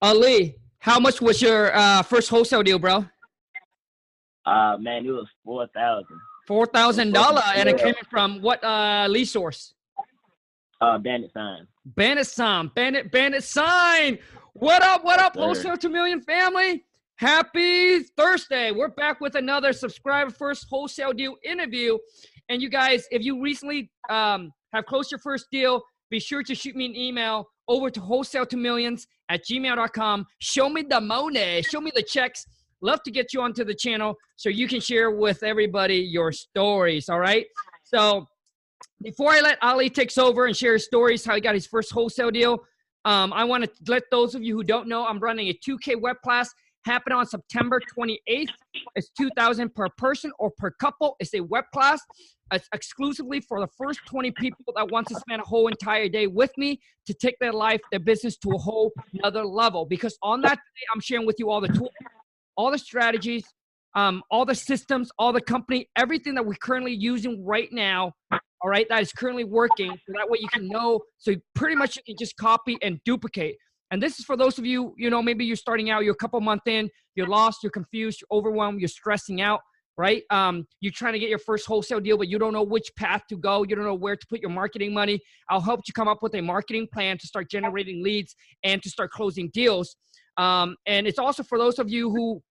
Ali, how much was your uh, first wholesale deal, bro? Uh, man, it was four thousand. Four thousand dollar, and it came from what uh lead source? Uh, Bandit Sign. Bandit Sign, Bandit Bandit Sign. What up? What up, wholesale to million family? Happy Thursday. We're back with another subscriber first wholesale deal interview. And you guys, if you recently um, have closed your first deal, be sure to shoot me an email over to wholesale to millions at gmail.com. Show me the money, show me the checks. Love to get you onto the channel so you can share with everybody your stories. All right. So before I let Ali takes over and share his stories, how he got his first wholesale deal, um, I want to let those of you who don't know, I'm running a 2K web class happening on September 28th. It's 2000 per person or per couple. It's a web class. It's exclusively for the first 20 people that want to spend a whole entire day with me to take their life, their business to a whole another level. Because on that day, I'm sharing with you all the tools, all the strategies, um, all the systems, all the company, everything that we're currently using right now. All right, that is currently working. So that way you can know. So pretty much you can just copy and duplicate. And this is for those of you, you know, maybe you're starting out, you're a couple months in, you're lost, you're confused, you're overwhelmed, you're stressing out, right? Um, you're trying to get your first wholesale deal, but you don't know which path to go. You don't know where to put your marketing money. I'll help you come up with a marketing plan to start generating leads and to start closing deals. Um, and it's also for those of you who,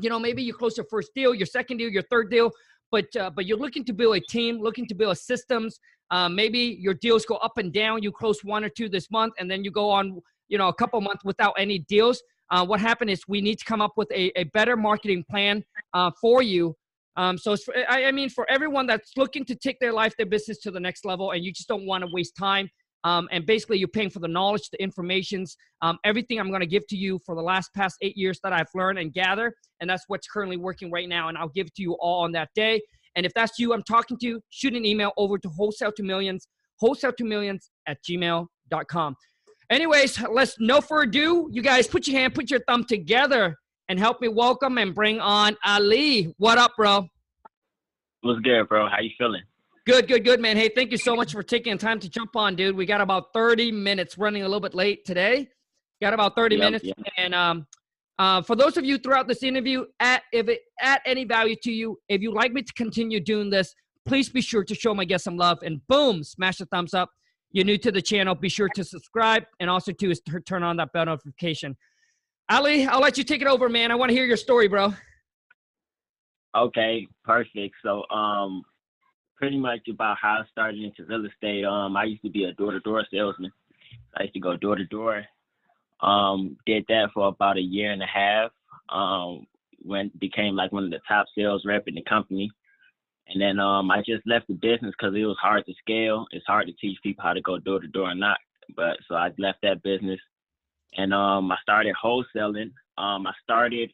you know, maybe you close your first deal, your second deal, your third deal, but uh, but you're looking to build a team, looking to build systems. Uh, maybe your deals go up and down. You close one or two this month, and then you go on you know a couple months without any deals. Uh, what happened is we need to come up with a, a better marketing plan uh, for you. Um, so for, I, I, mean for everyone that's looking to take their life their business to the next level and you just don't want to waste time um, and basically you're paying for the knowledge the informations um, everything i'm going to give to you for the last past eight years that i've learned and gather and that's what's currently working right now and i'll give it to you all on that day. And if that's you i'm talking to shoot an email over to wholesale to millions wholesale to millions at gmail.com Anyways, let's no further ado. You guys put your hand, put your thumb together, and help me welcome and bring on Ali. What up, bro? What's good, bro? How you feeling? Good, good, good, man. Hey, thank you so much for taking time to jump on, dude. We got about 30 minutes running a little bit late today. Got about 30 yep, minutes. Yep. And um, uh, for those of you throughout this interview, at if it at any value to you, if you like me to continue doing this, please be sure to show my guest some love and boom, smash the thumbs up you're new to the channel, be sure to subscribe and also to turn on that bell notification. Ali, I'll let you take it over, man. I want to hear your story, bro. Okay, perfect. So, um, pretty much about how I started into real estate. Um, I used to be a door-to-door salesman. I used to go door to door. Um, did that for about a year and a half. Um, when became like one of the top sales rep in the company. And then um, I just left the business because it was hard to scale. It's hard to teach people how to go door to door and knock. But so I left that business, and um, I started wholesaling. Um, I started.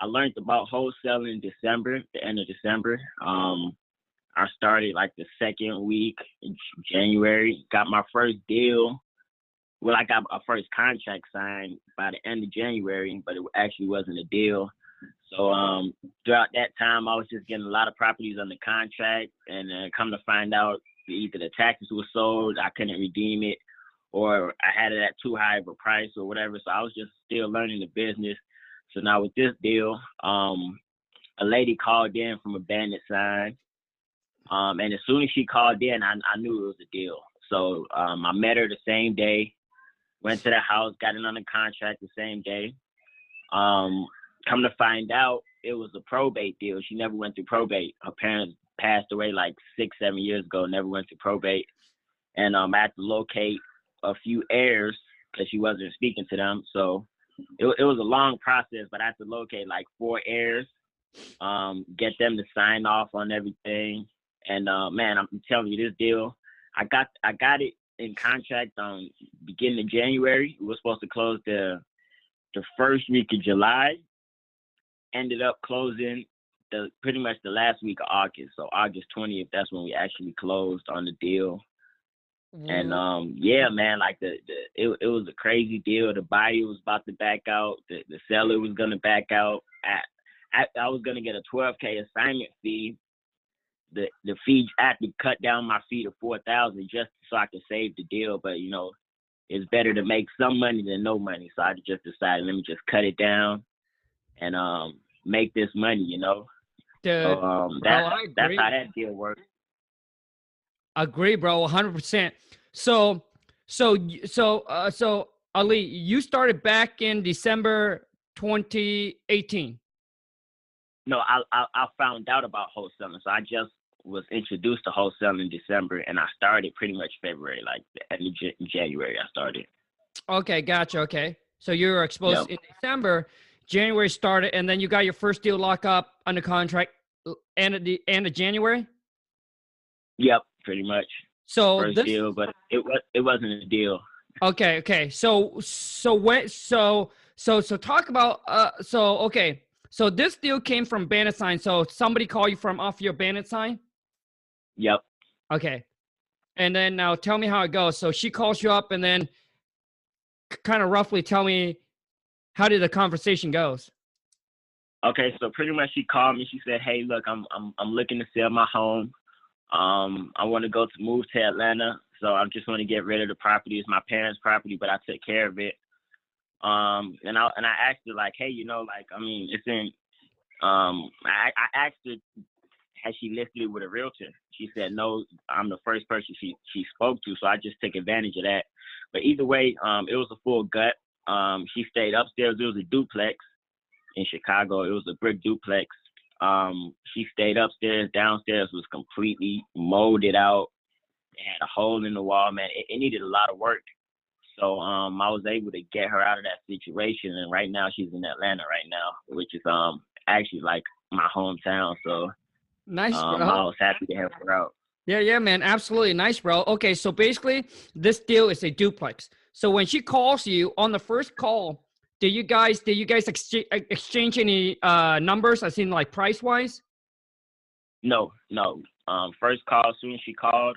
I learned about wholesaling in December, the end of December. Um, I started like the second week in January. Got my first deal. Well, I got a first contract signed by the end of January, but it actually wasn't a deal so um, throughout that time, I was just getting a lot of properties under contract, and uh, come to find out, either the taxes were sold, I couldn't redeem it, or I had it at too high of a price or whatever. So I was just still learning the business. So now with this deal, um, a lady called in from a bandit sign, um, and as soon as she called in, I, I knew it was a deal. So um, I met her the same day, went to the house, got it under contract the same day. Um, come to find out, it was a probate deal. She never went through probate. Her parents passed away like six, seven years ago. Never went through probate, and um, I had to locate a few heirs because she wasn't speaking to them. So it, it was a long process, but I had to locate like four heirs, um, get them to sign off on everything. And uh, man, I'm telling you, this deal, I got I got it in contract on beginning of January. We were supposed to close the the first week of July, ended up closing the pretty much the last week of August. So August 20th, that's when we actually closed on the deal. And um, yeah, man, like the, the it, it was a crazy deal. The buyer was about to back out. The the seller was gonna back out. I, I, I was gonna get a 12k assignment fee. The the fee I had to cut down my fee to four thousand just so I could save the deal. But you know, it's better to make some money than no money. So I just decided let me just cut it down and um make this money, you know. Dude, So um bro, that's how that deal works. Agree, bro, 100%. So, so, so, uh, so, Ali, you started back in December 2018. No, I, I I found out about wholesaling. So I just was introduced to wholesaling in December, and I started pretty much February, like of January. I started. Okay, gotcha. Okay. So you were exposed Yep. in December, January started, and then you got your first deal lock up under contract end of the end of January. Yep, pretty much So first this, deal, but it was it wasn't a deal. okay, okay. So, so when, so, so, so talk about, uh, so, okay. So this deal came from Bandit Sign. So somebody called you from off your Bandit Sign. Yep. Okay. And then now tell me how it goes. So she calls you up and then kind of roughly tell me how did the conversation goes. Okay, so pretty much she called me. She said, "Hey, look, I'm I'm I'm looking to sell my home. Um, I want to go to move to Atlanta, so I just want to get rid of the property. It's my parents' property, but I took care of it. Um, and I and I asked her like, hey, you know, like I mean, it's in. Um, I I asked her, has she listed it with a realtor? She said no. I'm the first person she she spoke to, so I just took advantage of that. But either way, um, it was a full gut. Um, she stayed upstairs. It was a duplex in Chicago. It was a brick duplex. Um, she stayed upstairs. Downstairs was completely molded out. It had a hole in the wall, man. It, it needed a lot of work. So um, I was able to get her out of that situation, and right now she's in Atlanta right now, which is um actually like my hometown. So Nice, um. I was happy to help her out. Yeah, yeah, man. Absolutely. Nice, bro. Okay, so basically, this deal is a duplex. So when she calls you on the first call, did you guys did you guys exchange any uh numbers? I seen like price wise. No, no. Um, first call, soon she called,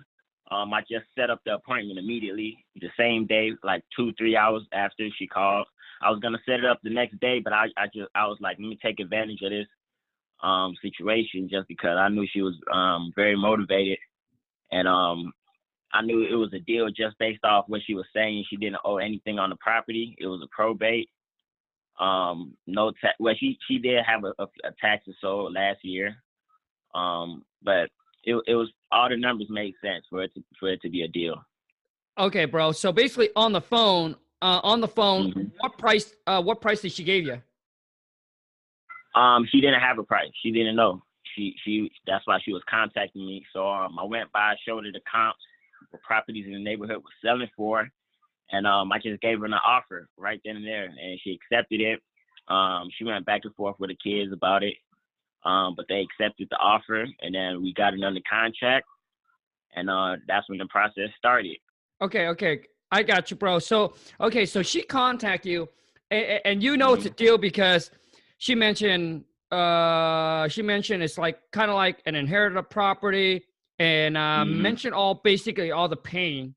um, I just set up the appointment immediately, the same day, like two, three hours after she called. I was gonna set it up the next day, but I, I just, I was like, let me take advantage of this um situation just because I knew she was um very motivated, and um, I knew it was a deal just based off what she was saying. She didn't owe anything on the property. It was a probate. Um, no tax. Well, she she did have a, a, a tax sold last year. Um, but it it was all the numbers made sense for it to for it to be a deal. Okay, bro. So basically, on the phone, uh, on the phone, Mhm. what price? Uh, what price did she give you? Um, she didn't have a price. She didn't know. She she that's why she was contacting me. So um, I went by, showed her the comps, the properties in the neighborhood was selling for, and um, I just gave her an offer right then and there, and she accepted it. Um, she went back and forth with the kids about it, um, but they accepted the offer, and then we got it under contract, and uh, that's when the process started. Okay, okay, I got you, bro. So okay, so she contact you, and, and you know it's a deal because she mentioned uh she mentioned it's like kind of like an inherited property and uh Mhm. mentioned all basically all the pain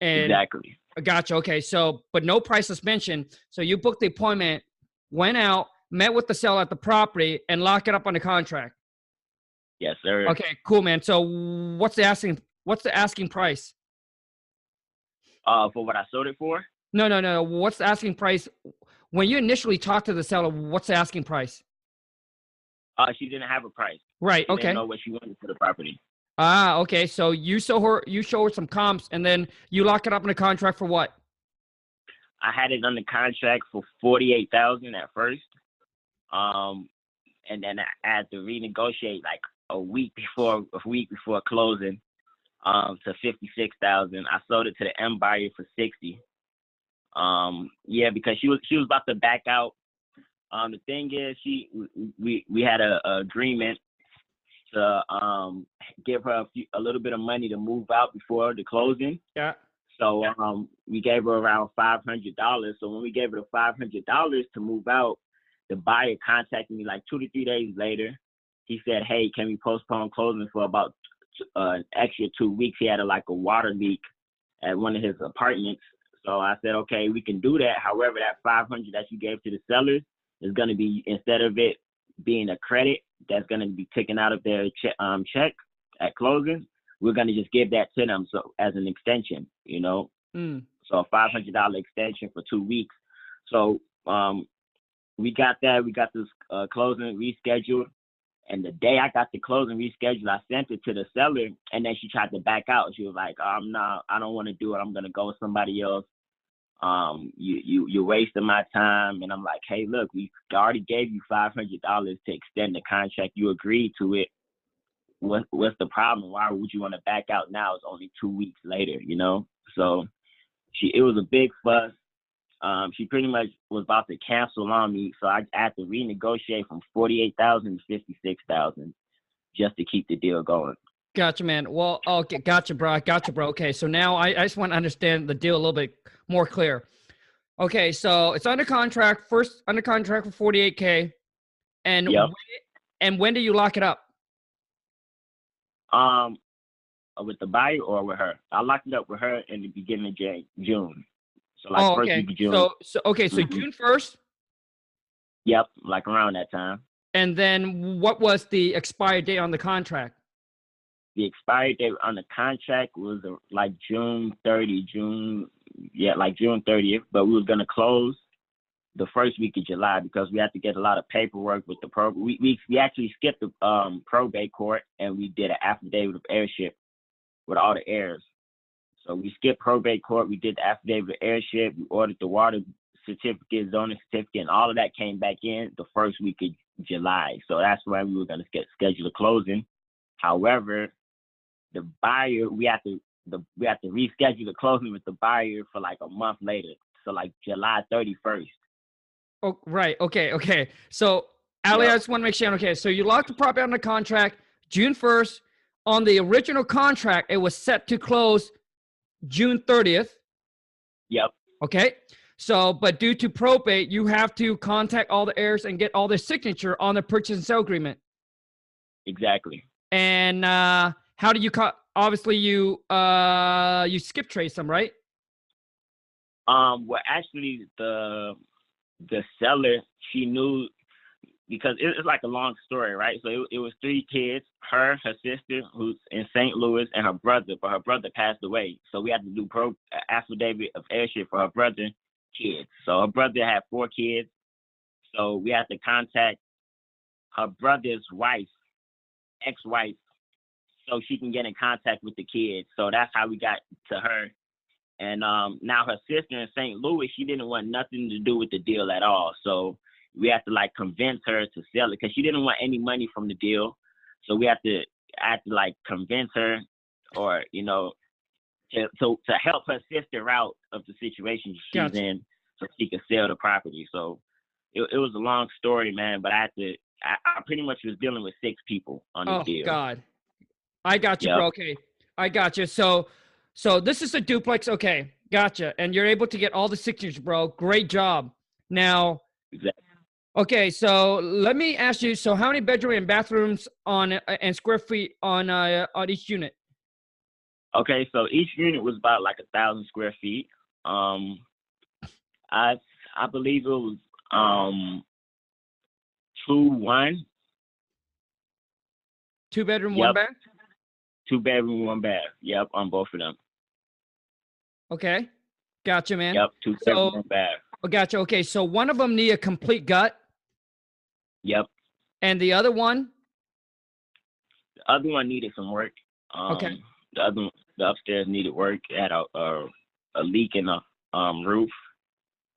and exactly. Gotcha. Okay. So, but no price was mentioned. So you booked the appointment, went out, met with the seller at the property, and lock it up on the contract. Yes, sir. Okay. Cool, man. So what's the asking? What's the asking price? Uh, for what I sold it for. No, no, no. What's the asking price? When you initially talked to the seller, what's the asking price? Uh, she didn't have a price. Right. She Okay. didn't know what she wanted for the property. Ah. Okay. So you show her, you show her some comps, and then you lock it up in a contract for what? I had it under contract for forty eight thousand at first, um, and then I had to renegotiate like a week before a week before closing, um, to fifty six thousand. I sold it to the M buyer for sixty. Um, yeah, because she was she was about to back out. Um, the thing is, she we we had a, a agreement to um give her a, few, a little bit of money to move out before the closing. Yeah. So um, we gave her around five hundred dollars. So when we gave her the five hundred dollars to move out, the buyer contacted me like two to three days later. He said, "Hey, can we postpone closing for about uh, an extra two weeks?" He had a, like a water leak at one of his apartments. So I said, "Okay, we can do that. However, that five hundred that you gave to the sellers is going to be instead of it being a credit, that's going to be taken out of their che- um, check at closing. We're going to just give that to them so as an extension, you know." Mm. So a five hundred dollar extension for two weeks. So um, we got that. We got this uh, closing rescheduled. And the day I got the closing rescheduled, I sent it to the seller, and then she tried to back out. She was like, oh, "I'm not. I don't want to do it. I'm gonna go with somebody else." Um, you you you're wasting my time. And I'm like, hey, look, we already gave you five hundred dollars to extend the contract. You agreed to it. What what's the problem? Why would you want to back out now? It's only two weeks later, you know. So she it was a big fuss. Um, she pretty much was about to cancel on me, so I had to renegotiate from forty eight thousand to fifty six thousand just to keep the deal going. Gotcha, man. Well, okay, gotcha, bro. Gotcha, bro. Okay, so now I, I just want to understand the deal a little bit more clear. Okay, so it's under contract, first under contract for 48K. And Yep. when, and when do you lock it up? Um, with the buyer or with her? I locked it up with her in the beginning of Jan- June. So like oh, first okay. week of June. So, so okay, so Mhm. June 1st. yep, like around that time. And then what was the expired date on the contract? The expiry date on the contract was uh, like June 30, June, yeah, like June 30th. But we were gonna close the first week of July because we had to get a lot of paperwork with the pro. We we, we actually skipped the um, probate court and we did an affidavit of heirship with all the heirs. So we skipped probate court. We did the affidavit of heirship. We ordered the water certificate, zoning certificate, and all of that came back in the first week of July. So that's when we were gonna get schedule a closing. However, the buyer we have to the we have to reschedule the closing with the buyer for like a month later. So like July thirty first. Oh, right. Okay. Okay. So, Ali, Yeah. I just want to make sure. Okay. So you locked the property on the contract June 1st. On the original contract, it was set to close June 30th. Yep. Okay. So, but due to probate, you have to contact all the heirs and get all their signature on the purchase and sale agreement. Exactly. And uh, how do you cut? Obviously, you uh, you skip trace them, right? Um well actually the the seller she knew because it- it's like a long story, right? So it, it was three kids, her, her sister, who's in St. Louis, and her brother, but her brother passed away. So we had to do pro affidavit of heirship for her brother kids. So her brother had four kids. So we had to contact her brother's wife, ex-wife, so she can get in contact with the kids. So that's how we got to her. And um, now her sister in St. Louis, she didn't want nothing to do with the deal at all. So we had to like convince her to sell it because she didn't want any money from the deal. So we had to I had to like convince her or, you know, to to, to help her sister out of the situation she's Gotcha. in so she could sell the property. So it, it was a long story, man, but I had to I, I pretty much was dealing with six people on the Oh deal. God, I got you, Yep. bro. Okay, I got you. So, so this is a duplex. Okay, gotcha. And you're able to get all the signatures, bro. Great job. Now, Exactly. okay. So let me ask you. So how many bedroom and bathrooms on uh, and square feet on uh, on each unit? Okay, so each unit was about like a thousand square feet. Um, I I believe it was um two one, Two bedroom, one bath. Two bedroom, one bath. Yep, on both of them. Okay, gotcha, man. Yep, two So- bedroom, one bath. Oh, gotcha. Okay, so one of them need a complete gut, Yep. and the other one. The other one needed some work. Um, Okay. The other, the upstairs needed work. It had a a, a leak in the um roof.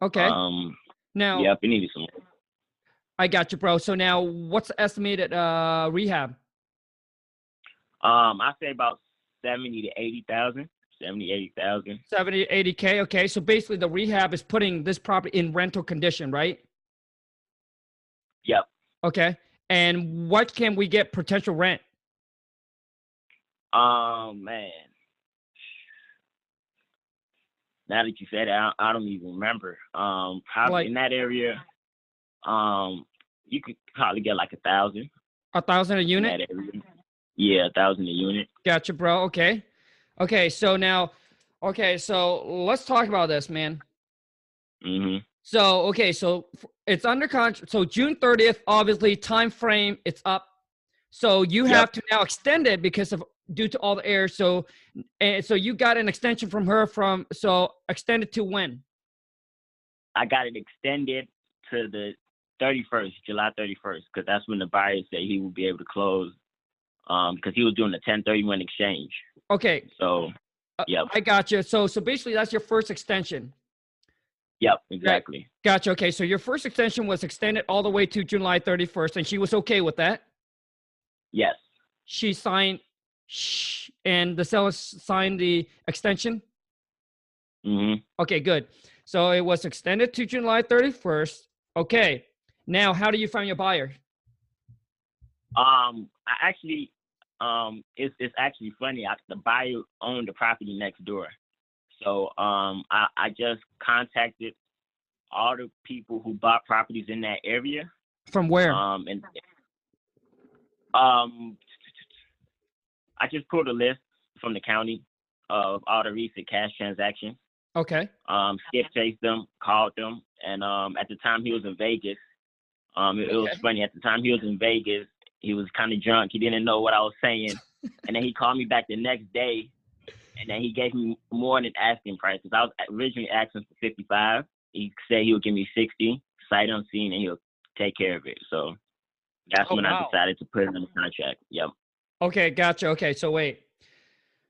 Okay. Um. now Yep, it needed some work. I got you, bro. So now, what's the estimated uh rehab? Um, I say about seventy to eighty thousand. Seventy, eighty thousand. 70 80k okay so basically the rehab is putting this property in rental condition right Yep. okay and what can we get potential rent Um, man. Now that you said it, I, I don't even remember. Um, probably Like- in that area, um, you could probably get like a thousand a thousand a unit. Yeah, a thousand a unit. gotcha bro okay okay so now okay so let's talk about this man hmm so okay so it's under contract so june 30th obviously time frame it's up so you Yep. have to now extend it because of due to all the heir. So, and so you got an extension from her from so extended to when? I got it extended to the 31st, July 31st, because that's when the buyer said he would be able to close, um, because he was doing the 1031 exchange. Okay. So, uh, yep. I got you. So, so basically, that's your first extension. Yep, exactly. Gotcha. Okay, so your first extension was extended all the way to July 31st, and she was okay with that. Yes. She signed, shh, and the seller signed the extension. Mm-hmm. Okay, good. So it was extended to July 31st. Okay. Now, how do you find your buyer? Um, I actually, um, it's it's actually funny. I, the buyer owned the property next door, so um, I I just contacted all the people who bought properties in that area. From where? Um, and um, I just pulled a list from the county of all the recent cash transactions. Okay. Um, Skip traced them, called them, and um, at the time he was in Vegas. Um, it, it was funny. At the time he was in Vegas, he was kind of drunk. He didn't know what I was saying, and then he called me back the next day, and then he gave me more than asking prices. I was originally asking for fifty-five. He said he would give me sixty, sight unseen, and he'll take care of it. So that's Oh, when wow. I decided to put it in the contract. Yep. Okay, gotcha. Okay, so wait.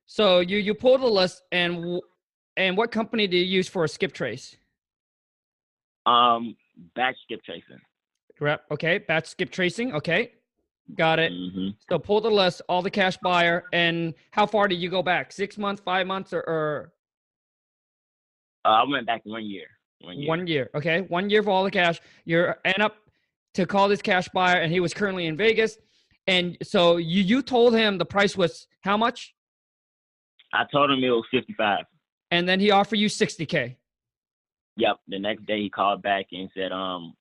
So you you pulled the list, and and what company do you use for a skip trace? Um, batch skip tracing. Rep. Okay, batch skip tracing. Okay, got it. hmm So pull the list, all the cash buyer, and how far did you go back? Six months, five months, or, or Uh, I went back one year. One year. one year? Okay, one year for all the cash. You're end up to call this cash buyer, and he was currently in Vegas. And so you you told him the price was how much, I told him it was 55. and then he offered you sixty k. Yep. The next day he called back and said, um,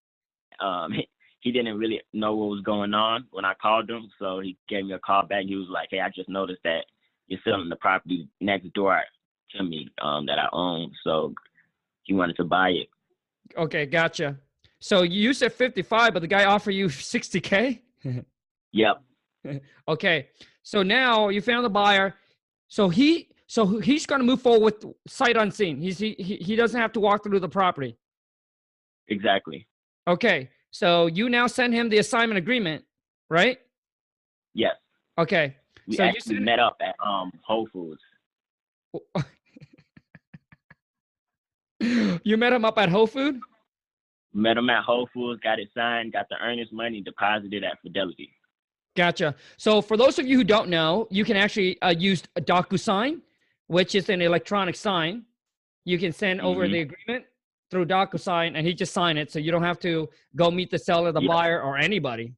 um, he didn't really know what was going on when I called him, so he gave me a call back. He was like, "Hey, I just noticed that you're selling the property next door to me, um, that I own, so he wanted to buy it." Okay, gotcha. So you said fifty five, but the guy offered you sixty k. Yep. Okay, so now you found the buyer. So he so he's going to move forward with sight unseen. He's he he he doesn't have to walk through the property. Exactly. Okay, so you now send him the assignment agreement, right? Yes. Okay. We So actually met up at um Whole Foods. you met him up at Whole Food. Met him at Whole Foods, got it signed, got the earnest money deposited at Fidelity. Gotcha. So for those of you who don't know, you can actually uh, use a DocuSign, which is an electronic sign. You can send over Mhm. the agreement through DocuSign, and he just sign it, so you don't have to go meet the seller, the Yeah. buyer, or anybody.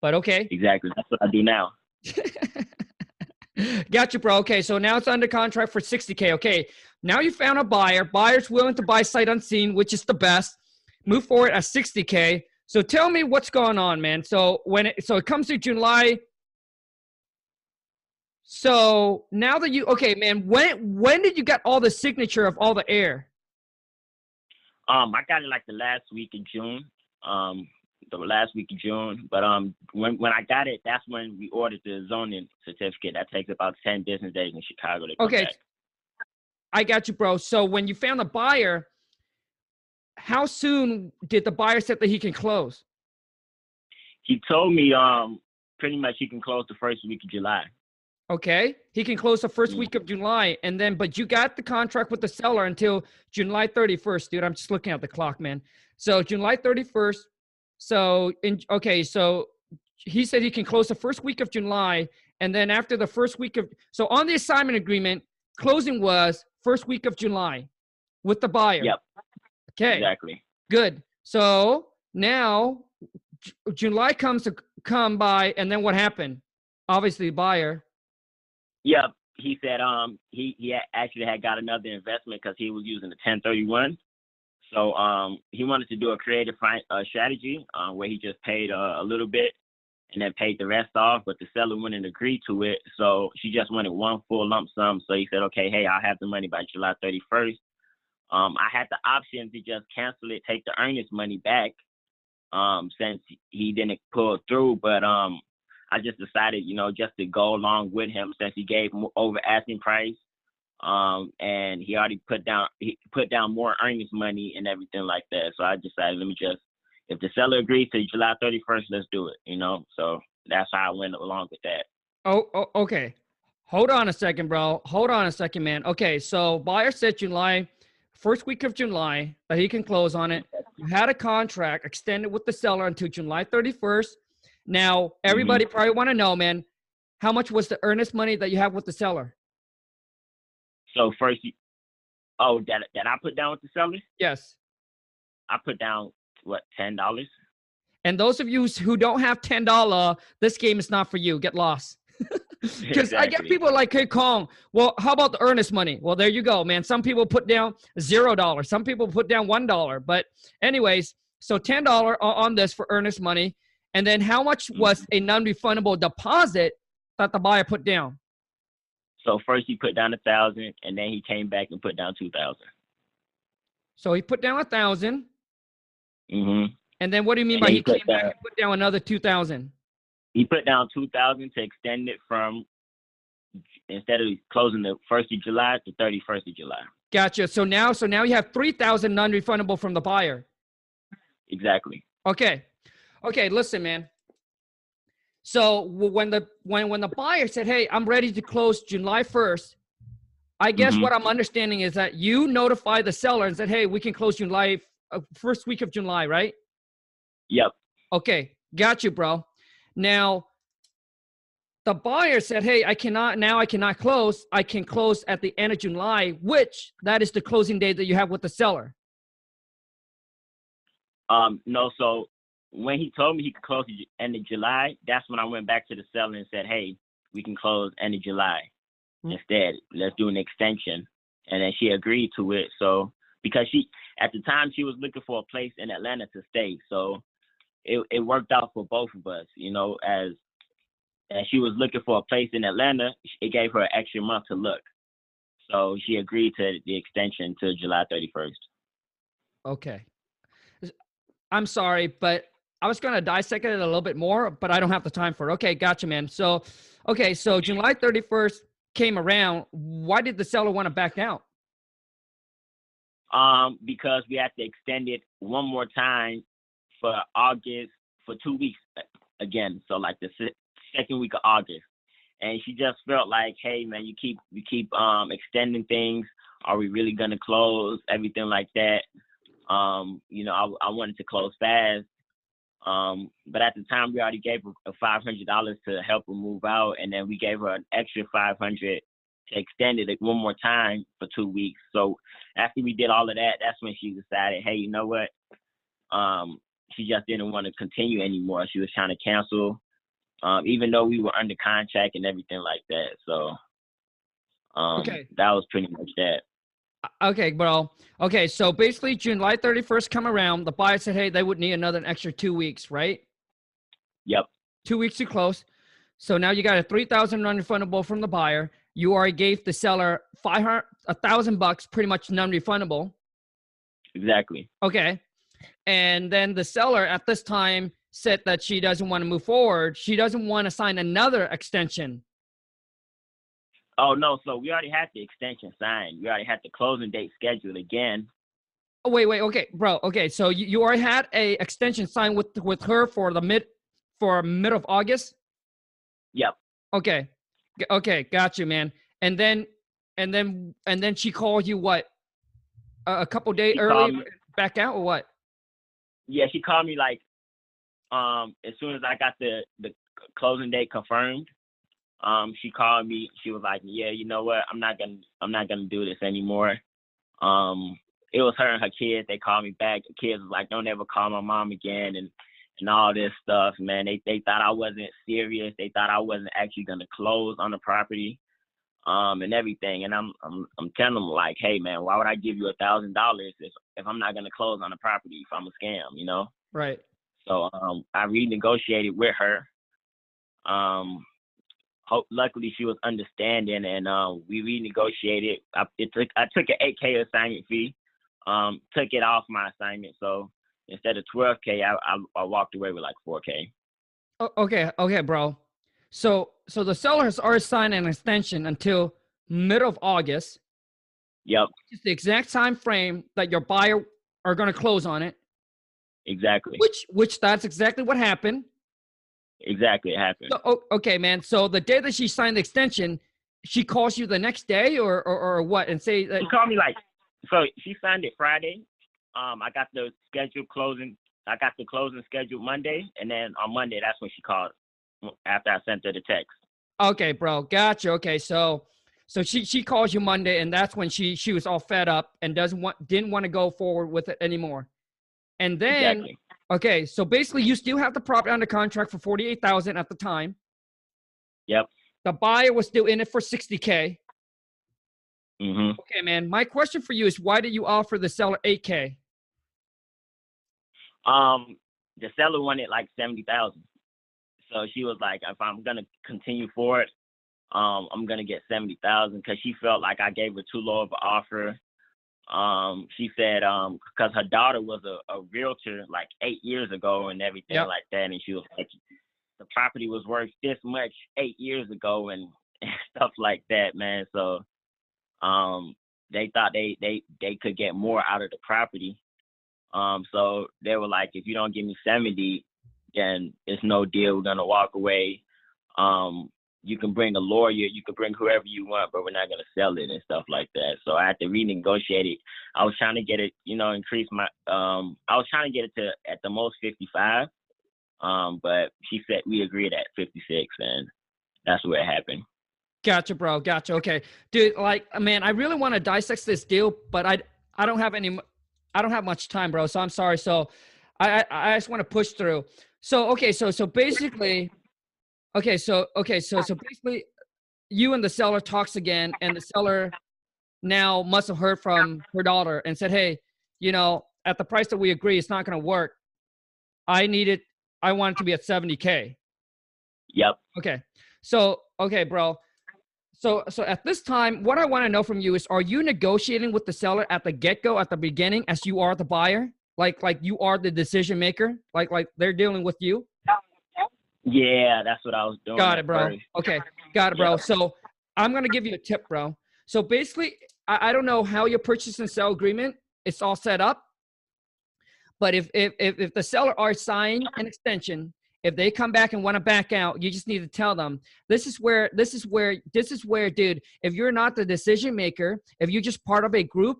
But okay, Exactly. That's what I do now. gotcha, bro. Okay, so now it's under contract for 60k. Okay, now you found a buyer. Buyer's willing to buy sight unseen, which is the best. Move forward at 60k. So tell me what's going on, man. So when it so it comes to July. So now that you okay, man, when when did you get all the signature of all the heir? Um, I got it like the last week of June. Um, the last week of June. But um, when when I got it, that's when we ordered the zoning certificate. That takes about ten business days in Chicago to come Okay, back. I got you, bro. So when you found the buyer, how soon did the buyer say that he can close? He told me um, pretty much he can close the first week of July. Okay, he can close the first Mm. week of July, and then but you got the contract with the seller until July 31st, dude. I'm just looking at the clock, man. So July 31st. So in okay, so he said he can close the first week of July, and then after the first week of so on the assignment agreement, closing was first week of July with the buyer. Yep. Okay. Exactly. Good. So now J- July comes to come by, and then what happened? Obviously, buyer. Yep. He said um he he actually had got another investment because he was using the 1031. So um he wanted to do a creative fi- uh, strategy uh, where he just paid uh, a little bit and then paid the rest off, but the seller wouldn't agree to it. So she just wanted one full lump sum. So he said, okay, hey, I'll have the money by July 31st. Um, I had the option to just cancel it, take the earnest money back, um, since he didn't pull through. But um, I just decided, you know, just to go along with him since he gave over asking price. Um, and he already put down he put down more earnings money and everything like that. So I decided, let me just if the seller agrees to July 31st, let's do it. You know, so that's how I went along with that. Oh, oh okay. Hold on a second, bro. Hold on a second, man. Okay, so buyer said July, first week of July, that he can close on it. You had a contract extended with the seller until July 31st. Now, everybody mm-hmm. probably want to know, man, how much was the earnest money that you have with the seller? So first, you, oh, that that I put down with the seller? Yes. I put down what ten dollars. And those of you who don't have ten dollar, this game is not for you. Get lost. Because exactly. I get people like, hey, Kong, well, how about the earnest money? Well, there you go, man. Some people put down zero dollars. Some people put down one dollar. But anyways, so ten dollar on this for earnest money. And then how much mm-hmm. was a non-refundable deposit that the buyer put down? So first he put down a thousand, and then he came back and put down two thousand. So he put down a 1000 Mm-hmm. And then what do you mean and by he, he came back and put down another two thousand? he put down two thousand to extend it from instead of closing the first of July to thirty first of July. Gotcha. So now, so now you have three thousand non-refundable from the buyer. Exactly. Okay. Okay. Listen, man. So when the when when the buyer said, "Hey, I'm ready to close July 1st," I guess mm-hmm. what I'm understanding is that you notify the seller and said, "Hey, we can close July uh, first week of July, right?" Yep. Okay, got you, bro. Now, the buyer said, "Hey, I cannot now. I cannot close. I can close at the end of July, which that is the closing date that you have with the seller." Um, no. So when he told me he could close the end of July, that's when I went back to the seller and said, "Hey, we can close end of July mm-hmm. instead. Let's do an extension." And then she agreed to it. So because she at the time she was looking for a place in Atlanta to stay, so it, it worked out for both of us, you know, as as she was looking for a place in Atlanta, it gave her an extra month to look. So she agreed to the extension to July 31st. Okay. I'm sorry, but I was going to dissect it a little bit more, but I don't have the time for it. Okay, gotcha, man. So, okay, so July 31st came around. Why did the seller want to back out? Um, because we had to extend it one more time for August for two weeks again. So like the second week of August, and she just felt like, hey man, you keep you keep um extending things. Are we really gonna close everything like that? Um, you know, I, I wanted to close fast. Um, but at the time we already gave her five hundred dollars to help her move out, and then we gave her an extra five hundred to extend it one more time for two weeks. So after we did all of that, that's when she decided, hey, you know what? Um, she just didn't want to continue anymore. She was trying to cancel, um, even though we were under contract and everything like that. So um, okay. that was pretty much that. Uh, okay, bro. Okay, so basically July 31st come around, the buyer said, hey, they would need another an extra two weeks, right? Yep. Two weeks to close. So now you got a 3000 non-refundable from the buyer. You already gave the seller 500 a thousand bucks pretty much non-refundable. Exactly. Okay and then the seller at this time said that she doesn't want to move forward she doesn't want to sign another extension oh no so we already had the extension signed. We already had the closing date scheduled again. Oh wait wait okay bro okay so you, you already had a extension signed with with her for the mid for mid of august? Yep. Okay okay got you man. And then and then and then she called you what a, a couple days early back out or what? Yeah, she called me like um as soon as I got the the closing date confirmed. Um, she called me. She was like, "Yeah, you know what? I'm not gonna I'm not gonna do this anymore." Um, it was her and her kids. They called me back. The kids was like, "Don't ever call my mom again," and and all this stuff. Man, they they thought I wasn't serious. They thought I wasn't actually gonna close on the property um, and everything. And I'm I'm I'm telling them like, hey man, why would I give you a thousand dollars if if I'm not gonna close on the property if I'm a scam, you know? Right. So um, I renegotiated with her. Um, hope luckily she was understanding, and um, we renegotiated. I, it took I took an 8k assignment fee, um, took it off my assignment. So instead of 12k, I, I, I walked away with like 4k. okay, okay, bro. So so the seller has already signed an extension until middle of August. Yep. It's the exact time frame that your buyer are going to close on it. Exactly. Which which that's exactly what happened. Exactly, it happened. So, oh, okay, man. So the day that she signed the extension, she calls you the next day, or or, or what, and say that She called me like, so she signed it Friday. Um, I got the schedule closing. I got the closing scheduled Monday, and then on Monday, that's when she called. After I sent her the text. Okay, bro. Gotcha. Okay, so so she she calls you Monday, and that's when she she was all fed up and doesn't want didn't want to go forward with it anymore. And then Exactly. Okay, so basically you still have the property under contract for forty eight thousand at the time. Yep. The buyer was still in it for sixty k. hmm Okay, man. My question for you is why did you offer the seller eight k? Um, the seller wanted like seventy thousand. So she was like, if I'm gonna continue forward, um, I'm gonna get seventy thousand because she felt like I gave her too low of an offer. Um, she said, um, because her daughter was a, a realtor like eight years ago and everything Yep. like that, and she was like, the property was worth this much eight years ago and, stuff like that, man. So, um, they thought they they they could get more out of the property. Um, so they were like, if you don't give me 70, then it's no deal. We're gonna walk away. Um, you can bring a lawyer, you can bring whoever you want, but we're not gonna sell it and stuff like that. So I had to renegotiate it. I was trying to get it, you know, increase my um I was trying to get it to at the most 55. Um, but she said we agreed at 56 and that's where it happened. Gotcha, bro. Gotcha. Okay, dude. Like, man, I really want to dissect this deal, but I I don't have any. I don't have much time, bro. So I'm sorry. So I I, I just want to push through. So okay. So so basically, okay. So okay. So so basically, you and the seller talks again, and the seller now must have heard from her daughter and said, hey, you know, at the price that we agree, it's not going to work. I need it. I want it to be at 70k. Yep. Okay. So, okay, bro. So, so at this time, what I want to know from you is, are you negotiating with the seller at the get go, at the beginning, as you are the buyer? Like, like you are the decision maker? Like, like they're dealing with you? Yeah, that's what I was doing. Got it, bro. first. Okay, got it, bro. Yeah. So I'm gonna give you a tip, bro. So basically, I, I don't know how your purchase and sell agreement it's all set up, but if if if, if the seller are signing an extension, if they come back and want to back out, you just need to tell them this is where this is where this is where, dude. If you're not the decision maker, if you're just part of a group.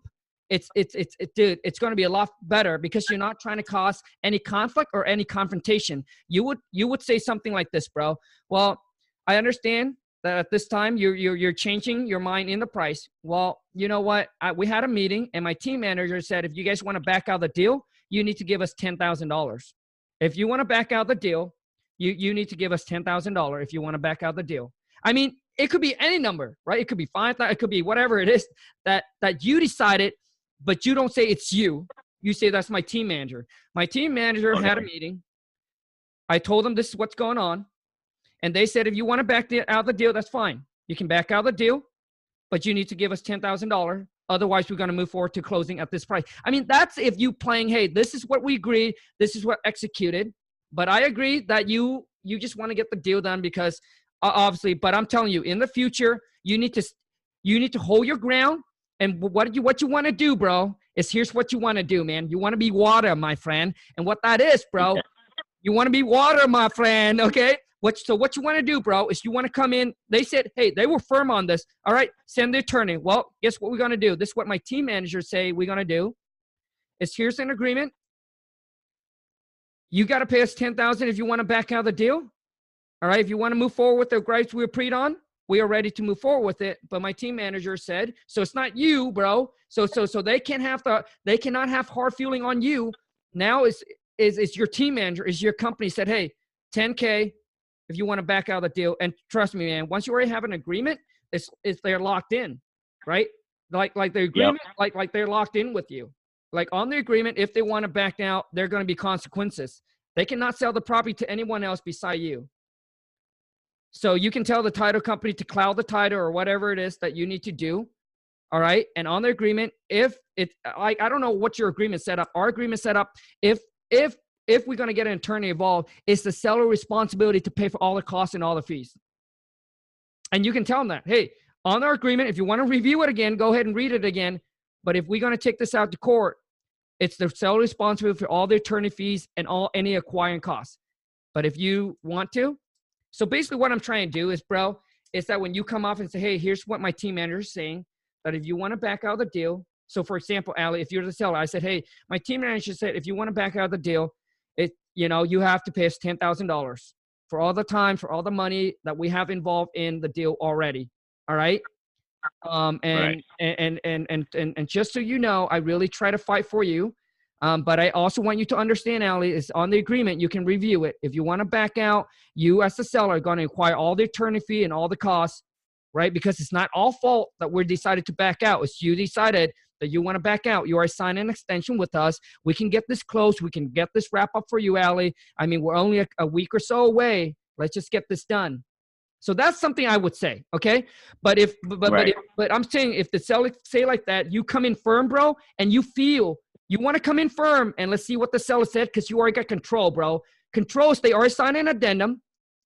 It's it's it's it, dude. It's going to be a lot better because you're not trying to cause any conflict or any confrontation. You would you would say something like this, bro. Well, I understand that at this time you're you're you're changing your mind in the price. Well, you know what? I, we had a meeting and my team manager said if you guys want to back out the deal, you need to give us ten thousand dollars. If you want to back out the deal, you you need to give us ten thousand dollars. If you want to back out the deal, I mean it could be any number, right? It could be five. It could be whatever it is that that you decided, but you don't say it's you. You say that's my team manager. My team manager had a meeting. I told them this is what's going on. And they said, if you want to back the, out of the deal, that's fine. You can back out the deal, but you need to give us $10,000. Otherwise, we're going to move forward to closing at this price. I mean, that's if you playing, hey, this is what we agreed. This is what executed. But I agree that you you just want to get the deal done because uh, obviously, but I'm telling you, in the future, you need to you need to hold your ground. And what you what you want to do, bro, is here's what you want to do, man. You want to be water, my friend. And what that is, bro, you want to be water, my friend. Okay. What so what you want to do, bro, is you want to come in. They said, hey, they were firm on this. All right, send the attorney. Well, guess what we're gonna do? This is what my team managers say we're gonna do. Is here's an agreement. You got to pay us ten thousand if you want to back out of the deal. All right, if you want to move forward with the rights we agreed on, we are ready to move forward with it. But my team manager said, so it's not you, bro. So so so they can't have the they cannot have hard feeling on you. Now is is is your team manager, is your company said, hey, 10K if you want to back out of the deal. And trust me, man, once you already have an agreement, it's it's they're locked in, right? Like like the agreement, like like they're locked in with you. Like on the agreement, if they want to back out, there are going to be consequences. They cannot sell the property to anyone else beside you. So you can tell the title company to cloud the title or whatever it is that you need to do. All right. And on the agreement, if it like I don't know what your agreement set up. Our agreement set up if if if we're going to get an attorney involved, it's the seller responsibility to pay for all the costs and all the fees. And you can tell them that, hey, on our agreement, if you want to review it again, go ahead and read it again. But if we're going to take this out to court, it's the seller responsibility for all the attorney fees and all any acquiring costs. But if you want to, so basically what I'm trying to do is, bro, is that when you come off and say, hey, here's what my team manager is saying, that if you want to back out of the deal, so for example, Ali, if you're the seller, I said, hey, my team manager said if you want to back out of the deal, it you know you have to pay us ten thousand dollars for all the time, for all the money that we have involved in the deal already. All right. Um, and, right. and, and, and, and, and just so you know, I really try to fight for you. Um, but I also want you to understand, Ali, is on the agreement. You can review it. If you want to back out, you as the seller are going to acquire all the attorney fee and all the costs, right? Because it's not all fault that we're decided to back out. It's you decided that you want to back out. You are signing an extension with us. We can get this closed. We can get this wrap up for you, Ali. I mean, we're only a, a week or so away. Let's just get this done. So that's something I would say, okay? But if but right. but, if, but I'm saying if the seller say like that, you come in firm, bro, and you feel you want to come in firm, and let's see what the seller said because you already got control, bro. Controls, they already signed an addendum,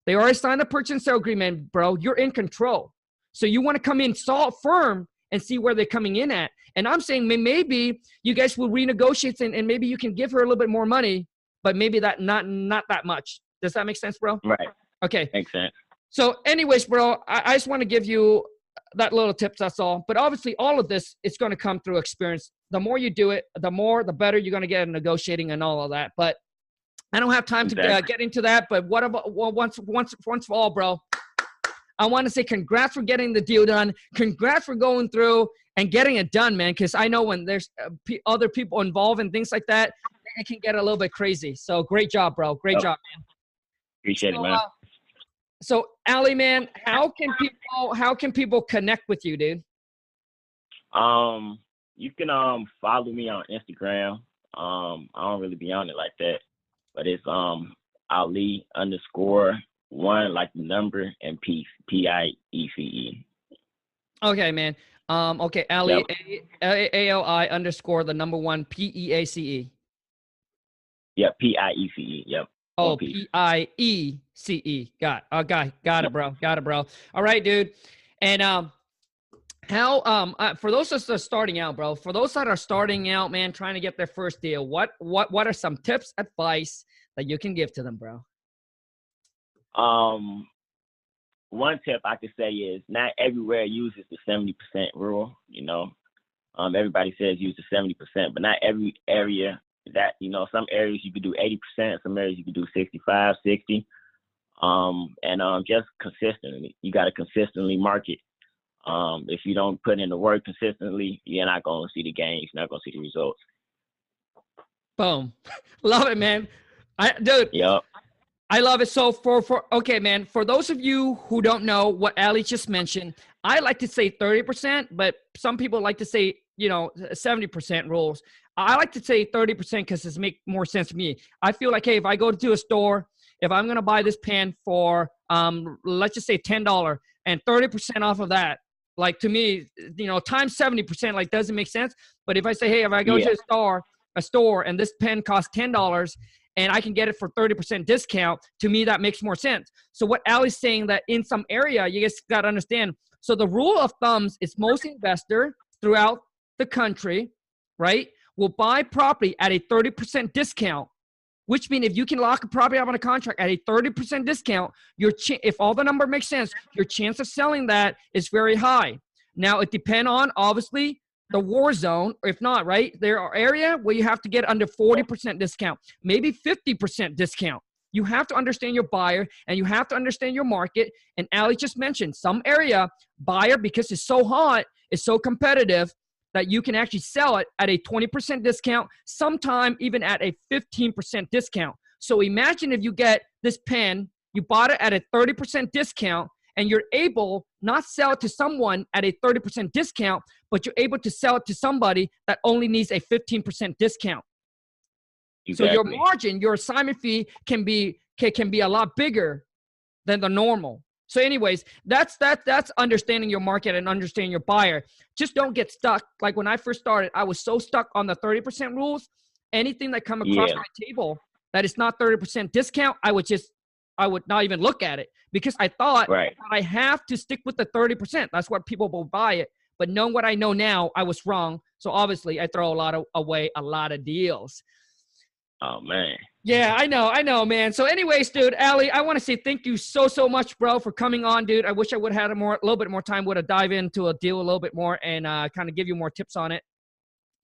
they already signed the purchase and sale agreement, bro. You're in control. So you want to come in salt firm and see where they're coming in at. And I'm saying maybe you guys will renegotiate and, and maybe you can give her a little bit more money, but maybe that not not that much. Does that make sense, bro? Right. Okay. Makes sense. So, anyways, bro, I, I just want to give you that little tips. That's all. But obviously, all of this is going to come through experience. The more you do it, the more, the better you're going to get in negotiating and all of that. But I don't have time to uh, get into that. But what about well, once, once, once for all, bro? I want to say congrats for getting the deal done. Congrats for going through and getting it done, man. Because I know when there's uh, other people involved and things like that, it can get a little bit crazy. So great job, bro. Great oh, job, man. Appreciate so, it, man. Uh, so Ali, man, how can people how can people connect with you, dude? Um, you can um follow me on Instagram. Um, I don't really be on it like that, but it's um Ali underscore one like the number and P P I E C E. Okay, man. Um, okay, Ali yep. A A L I underscore the number one P E A C E. Yep, P I E C E. Yep. Oh, P I E C E. Got oh, got got it, bro. Got it, bro. All right, dude. And um, how um uh, for those that are starting out, bro. For those that are starting out, man, trying to get their first deal, what what what are some tips, advice that you can give to them, bro? Um, one tip I could say is not everywhere uses the seventy percent rule. You know, um, everybody says use the seventy percent, but not every area that you know some areas you could do 80% some areas you could do 65 60 um, and um, just consistently you got to consistently market um, if you don't put in the work consistently you're not going to see the gains you're not going to see the results boom love it man i dude yep I love it. So for for okay, man. For those of you who don't know what Ali just mentioned, I like to say thirty percent, but some people like to say you know seventy percent rules. I like to say 30% because it makes more sense to me. I feel like, hey, if I go to a store, if I'm going to buy this pen for, um, let's just say $10 and 30% off of that, like to me, you know, times 70%, like doesn't make sense. But if I say, hey, if I go yeah. to a store, a store and this pen costs $10 and I can get it for 30% discount, to me, that makes more sense. So what Ali's saying that in some area, you guys got to understand. So the rule of thumbs is most investor throughout the country, right? Will buy property at a 30% discount, which means if you can lock a property up on a contract at a 30% discount, your ch- if all the number makes sense, your chance of selling that is very high. Now it depends on obviously the war zone, if not, right? There are area where you have to get under 40% discount, maybe 50% discount. You have to understand your buyer and you have to understand your market. And Ali just mentioned some area buyer because it's so hot, it's so competitive that you can actually sell it at a 20% discount, sometime even at a 15% discount. So imagine if you get this pen, you bought it at a 30% discount, and you're able not sell it to someone at a 30% discount, but you're able to sell it to somebody that only needs a 15% discount. Exactly. So your margin, your assignment fee can be can, can be a lot bigger than the normal. So, anyways, that's that that's understanding your market and understanding your buyer. Just don't get stuck. Like when I first started, I was so stuck on the 30% rules. Anything that come across yeah. my table, that it's not 30% discount, I would just, I would not even look at it because I thought Right. I have to stick with the 30%. That's what people will buy it. But knowing what I know now, I was wrong. So obviously, I throw a lot of away a lot of deals. Oh man. Yeah, I know, I know, man. So, anyways, dude, Ali, I want to say thank you so, so much, bro, for coming on, dude. I wish I would have had a more, a little bit more time, would have dive into a deal a little bit more and uh, kind of give you more tips on it.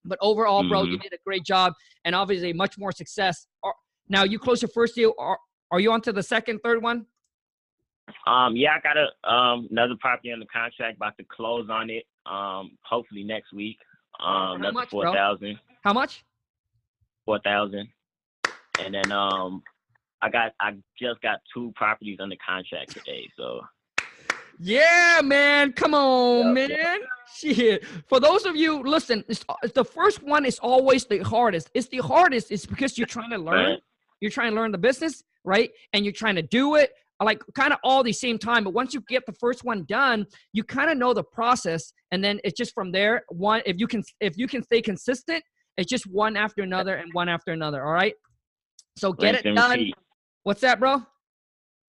But overall, bro, you Mhm. did a great job and obviously much more success. Are- Now you close your first deal. Are, are you on to the second, third one? Um, yeah, I got a um another property under contract, about to close on it. Um, hopefully next week. Um, another much, four thousand. How much? Four thousand. And then um, I got I just got two properties under contract today. So Yeah, man. Come on, Yeah, man. Shit. For those of you, listen, it's, it's the first one is always the hardest. It's the hardest. It's because you're trying to learn. Right. You're trying to learn the business, right? And you're trying to do it like kind of all the same time. But once you get the first one done, you kind of know the process, and then it's just from there. One, if you can, if you can stay consistent, it's just one after another and one after another. All right. So get rinse it done. repeat. What's that, bro?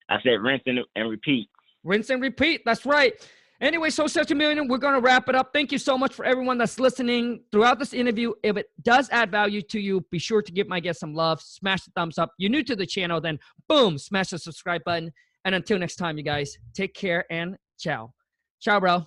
I said rinse and, and repeat. rinse and repeat. That's right. Anyway, so such a million. We're gonna wrap it up. Thank you so much for everyone that's listening throughout this interview. If it does add value to you, be sure to give my guest some love. Smash the thumbs up. You're new to the channel, then boom, smash the subscribe button. And until next time, you guys, take care and ciao. Ciao, bro.